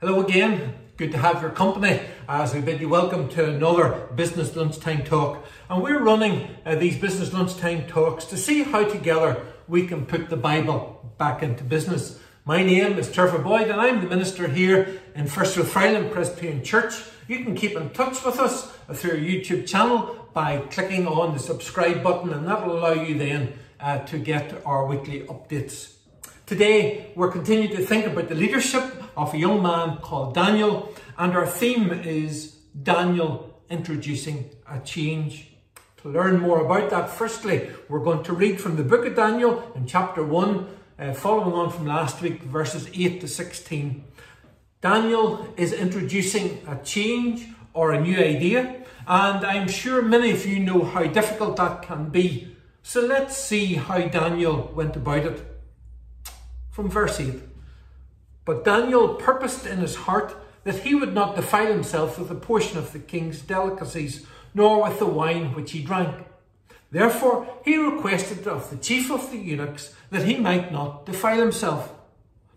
Hello again. Good to have your company as we bid you welcome to another Business Lunchtime Talk. And we're running uh, these Business Lunchtime Talks to see how together we can put the Bible back into business. My name is Trevor Boyd and I'm the minister here in First Rathfriland Presbyterian Church. You can keep in touch with us through our YouTube channel by clicking on the subscribe button and that will allow you then uh, to get our weekly updates. Today we're continuing to think about the leadership of a young man called Daniel and our theme is Daniel introducing a change. To learn more about that, firstly, we're going to read from the book of Daniel in chapter 1, uh, following on from last week, verses 8 to 16. Daniel is introducing a change or a new idea, and I'm sure many of you know how difficult that can be. So let's see how Daniel went about it. From verse 8 But Daniel purposed in his heart that he would not defile himself with a portion of the king's delicacies, nor with the wine which he drank. Therefore he requested of the chief of the eunuchs that he might not defile himself.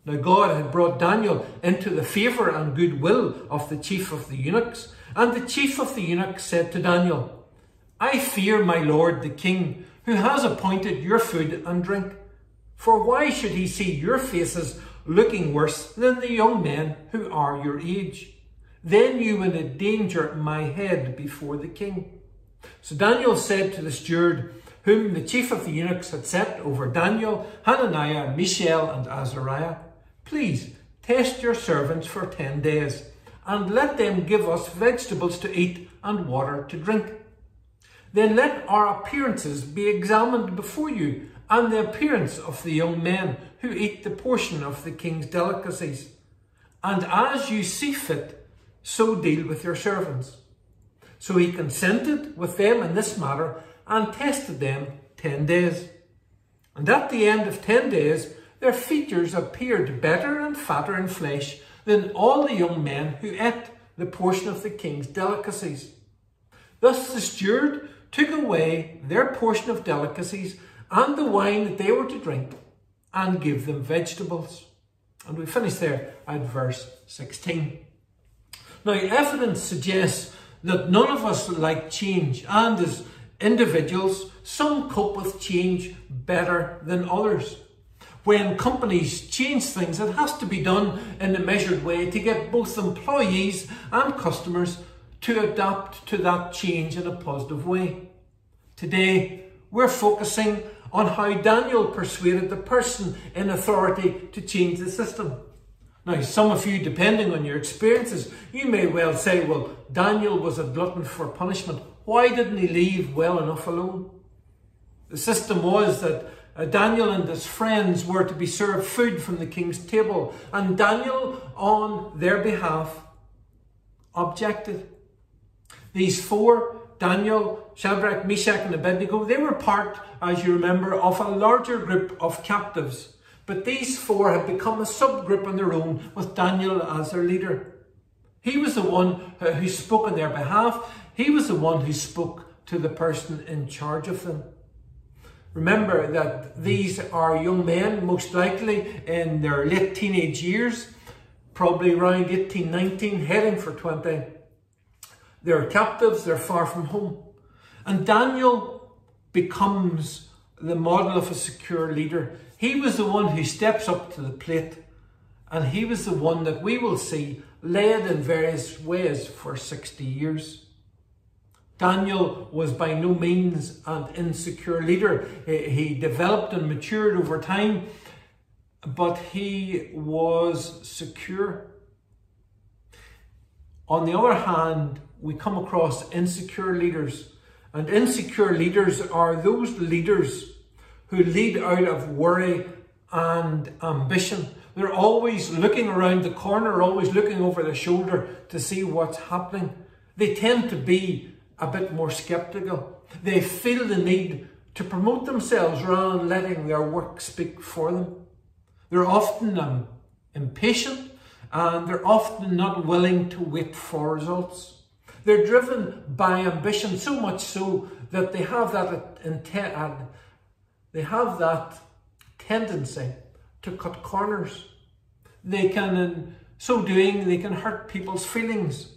Now God had brought Daniel into the favour and goodwill of the chief of the eunuchs, and the chief of the eunuchs said to Daniel, I fear my lord the king, who has appointed your food and drink. For why should he see your faces looking worse than the young men who are your age? Then you will endanger my head before the king. So Daniel said to the steward, whom the chief of the eunuchs had set over Daniel, Hananiah, Mishael, and Azariah, Please test your servants for ten days, and let them give us vegetables to eat and water to drink. Then let our appearances be examined before you, and the appearance of the young men who eat the portion of the king's delicacies. And as you see fit, so deal with your servants. So he consented with them in this matter and tested them ten days. And at the end of ten days, their features appeared better and fatter in flesh than all the young men who ate the portion of the king's delicacies. Thus the steward took away their portion of delicacies and the wine that they were to drink and give them vegetables. And we finish there at verse 16. Now, evidence suggests that none of us like change, and as individuals, some cope with change better than others when companies change things, it has to be done in a measured way to get both employees and customers to adapt to that change in a positive way. Today, we're focusing on how Daniel persuaded the person in authority to change the system. Now, some of you, depending on your experiences, you may well say, well, Daniel was a glutton for punishment. Why didn't he leave well enough alone? The system was that uh, Daniel and his friends were to be served food from the king's table, and Daniel, on their behalf, objected. These four, Daniel, Shadrach, Meshach, and Abednego, they were part, as you remember, of a larger group of captives. But these four had become a subgroup on their own, with Daniel as their leader. He was the one who spoke on their behalf. He was the one who spoke to the person in charge of them. Remember that these are young men, most likely in their late teenage years, probably around 18, 19, heading for 20. They're captives, they're far from home. And Daniel becomes the model of a secure leader. He was the one who steps up to the plate, and he was the one that we will see led in various ways for 60 years. Daniel was by no means an insecure leader. He developed and matured over time, but he was secure. On the other hand, we come across insecure leaders, and insecure leaders are those leaders who lead out of worry and ambition. They're always looking around the corner, always looking over their shoulder to see what's happening. They tend to be a bit more skeptical. They feel the need to promote themselves rather than letting their work speak for them. They're often um, impatient and they're often not willing to wait for results. They're driven by ambition so much so that they have that intent, they have that tendency to cut corners. They can in So doing, they can hurt people's feelings.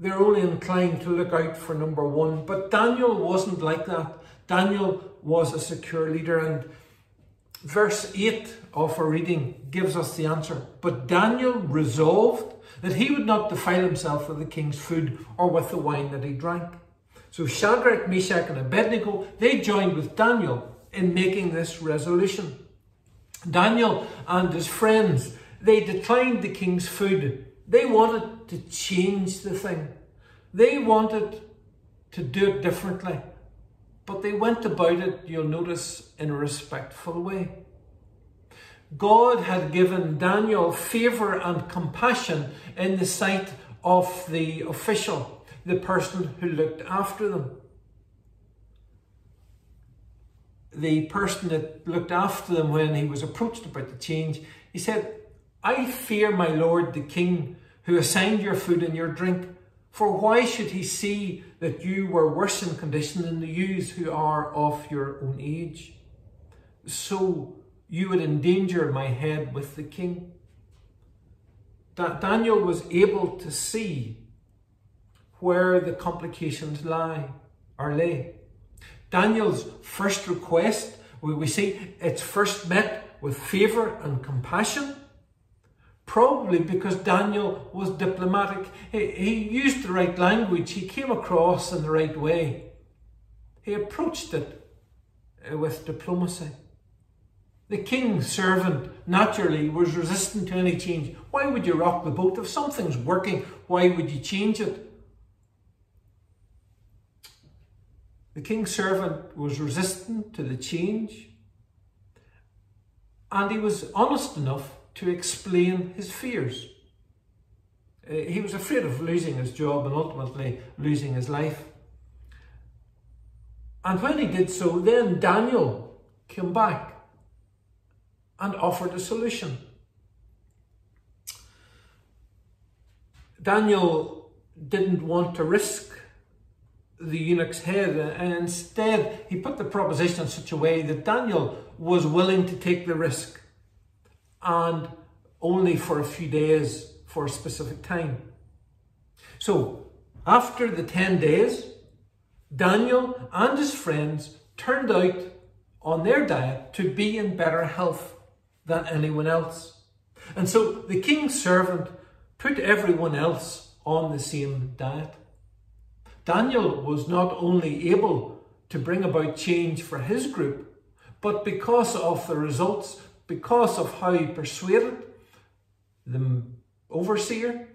They're only inclined to look out for number one. But Daniel wasn't like that. Daniel was a secure leader, and verse 8 of our reading gives us the answer. But Daniel resolved that he would not defile himself with the king's food or with the wine that he drank. So Shadrach, Meshach, and Abednego, they joined with Daniel in making this resolution. Daniel and his friends, they declined the king's food. They wanted to change the thing. They wanted to do it differently. But they went about it, you'll notice, in a respectful way. God had given Daniel favour and compassion in the sight of the official, the person who looked after them. The person that looked after them when he was approached about the change, he said, I fear my lord the king, who assigned your food and your drink. For why should he see that you were worse in condition than the youths who are of your own age? So you would endanger my head with the king. Da- Daniel was able to see where the complications lie or lay. Daniel's first request, we, we see it's first met with favour and compassion. Probably because Daniel was diplomatic. He, he used the right language, he came across in the right way. He approached it uh, with diplomacy. The king's servant naturally was resistant to any change. Why would you rock the boat? If something's working, why would you change it? The king's servant was resistant to the change, and he was honest enough to explain his fears. Uh, he was afraid of losing his job and ultimately losing his life. And when he did so, then Daniel came back and offered a solution. Daniel didn't want to risk the eunuch's head, and instead he put the proposition in such a way that Daniel was willing to take the risk and only for a few days for a specific time. So, after the 10 days, Daniel and his friends turned out on their diet to be in better health than anyone else. And so the king's servant put everyone else on the same diet. Daniel was not only able to bring about change for his group, but because of the results, because of how he persuaded the overseer,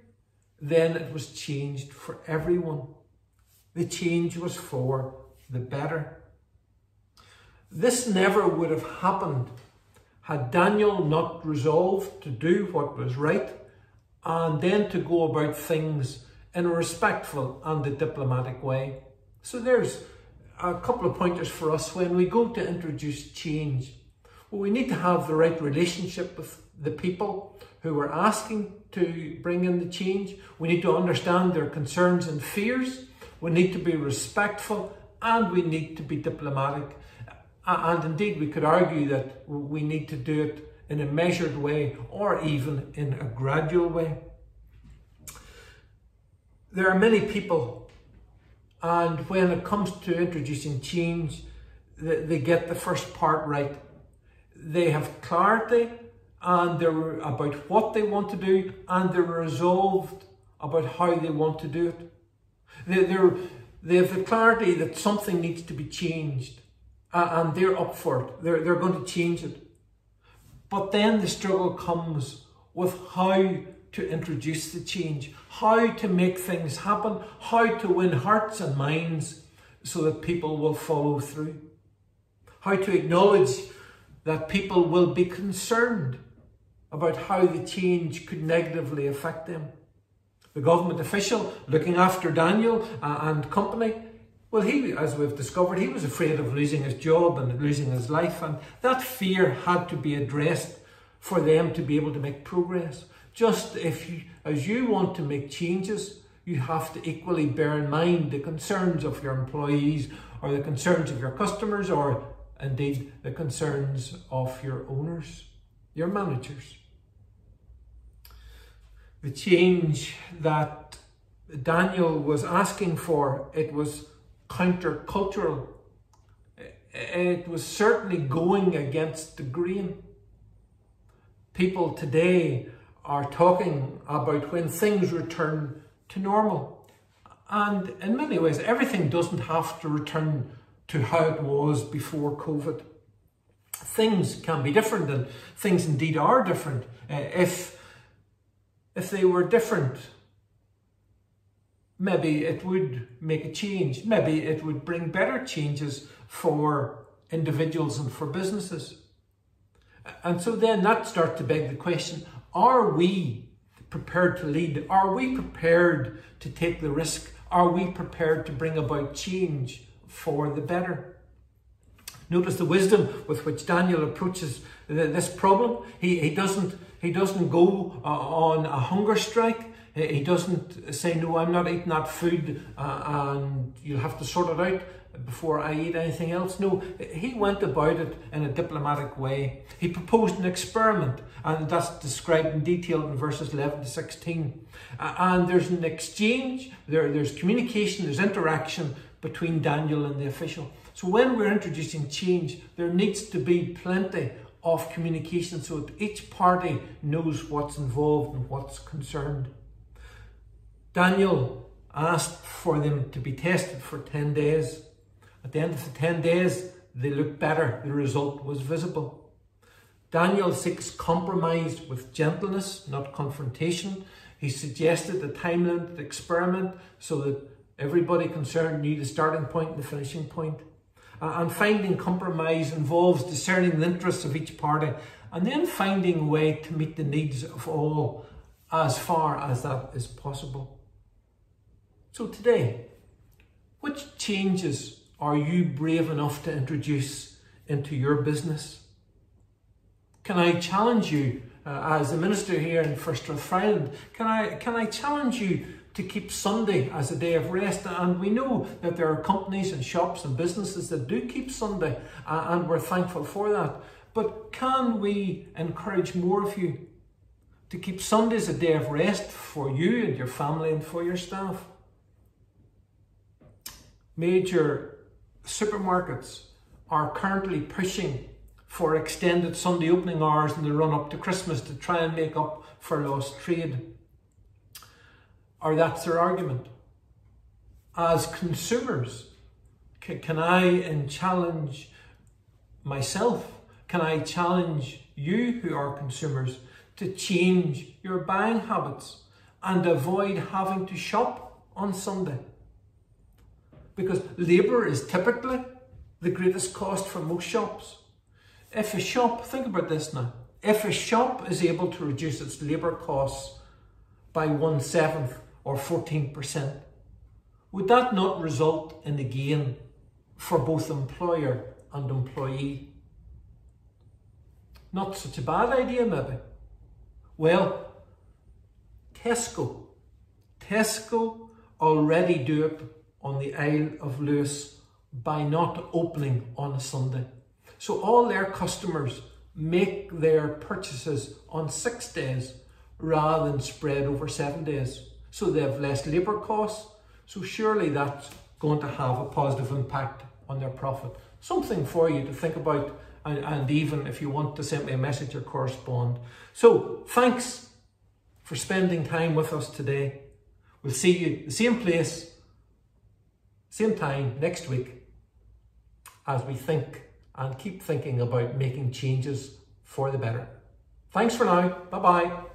then it was changed for everyone. The change was for the better. This never would have happened had Daniel not resolved to do what was right and then to go about things in a respectful and a diplomatic way. So there's a couple of pointers for us when we go to introduce change. Well, we need to have the right relationship with the people who are asking to bring in the change. We need to understand their concerns and fears. We need to be respectful and we need to be diplomatic. And indeed, we could argue that we need to do it in a measured way or even in a gradual way. There are many people, and when it comes to introducing change, they get the first part right. They have clarity and they're about what they want to do, and they're resolved about how they want to do it. They, they're, they have the clarity that something needs to be changed and they're up for it. They're, they're going to change it. But then the struggle comes with how to introduce the change, how to make things happen, how to win hearts and minds so that people will follow through, how to acknowledge that people will be concerned about how the change could negatively affect them. The government official looking after Daniel uh, and company well, he, as we've discovered, he was afraid of losing his job and losing his life, and that fear had to be addressed for them to be able to make progress. Just if you, as you want to make changes, you have to equally bear in mind the concerns of your employees or the concerns of your customers or indeed the concerns of your owners, your managers. the change that Daniel was asking for, it was countercultural. It was certainly going against the grain. People today are talking about when things return to normal. And in many ways, everything doesn't have to return to how it was before COVID. Things can be different, and things indeed are different. Uh, if, if they were different, maybe it would make a change. Maybe it would bring better changes for individuals and for businesses. And so then that starts to beg the question are we prepared to lead? Are we prepared to take the risk? Are we prepared to bring about change for the better? Notice the wisdom with which Daniel approaches this problem. He, he, doesn't, he doesn't go uh, on a hunger strike. He doesn't say, No, I'm not eating that food uh, and you'll have to sort it out before I eat anything else. No, he went about it in a diplomatic way. He proposed an experiment, and that's described in detail in verses 11 to 16. Uh, and there's an exchange, there, there's communication, there's interaction between Daniel and the official. So when we're introducing change, there needs to be plenty of communication so that each party knows what's involved and what's concerned. Daniel asked for them to be tested for 10 days. At the end of the 10 days, they looked better. The result was visible. Daniel seeks compromise with gentleness, not confrontation. He suggested a time limited experiment so that everybody concerned knew the starting point and the finishing point. And finding compromise involves discerning the interests of each party and then finding a way to meet the needs of all as far as that is possible. So today, which changes are you brave enough to introduce into your business? Can I challenge you uh, as a minister here in First Rathfriland? Can I can I challenge you to keep Sunday as a day of rest? And we know that there are companies and shops and businesses that do keep Sunday, uh, and we're thankful for that. But can we encourage more of you to keep Sunday as a day of rest for you and your family and for your staff? Major supermarkets are currently pushing for extended Sunday opening hours in the run up to Christmas to try and make up for lost trade. Or that's their argument. As consumers, can, can I challenge myself? Can I challenge you who are consumers to change your buying habits and avoid having to shop on Sunday? because labour is typically the greatest cost for most shops. If a shop, think about this now, if a shop is able to reduce its labour costs by one seventh or 14%, would that not result in a gain for both employer and employee? Not such a bad idea, maybe. Well, Tesco, Tesco already do it on the Isle of Lewis by not opening on a Sunday. So all their customers make their purchases on six days rather than spread over seven days. So they have less labour costs. So surely that's going to have a positive impact on their profit. Something for you to think about and, and even if you want to send me a message or correspond. So thanks for spending time with us today. We'll see you the same place same time next week as we think and keep thinking about making changes for the better. Thanks for now. Bye bye.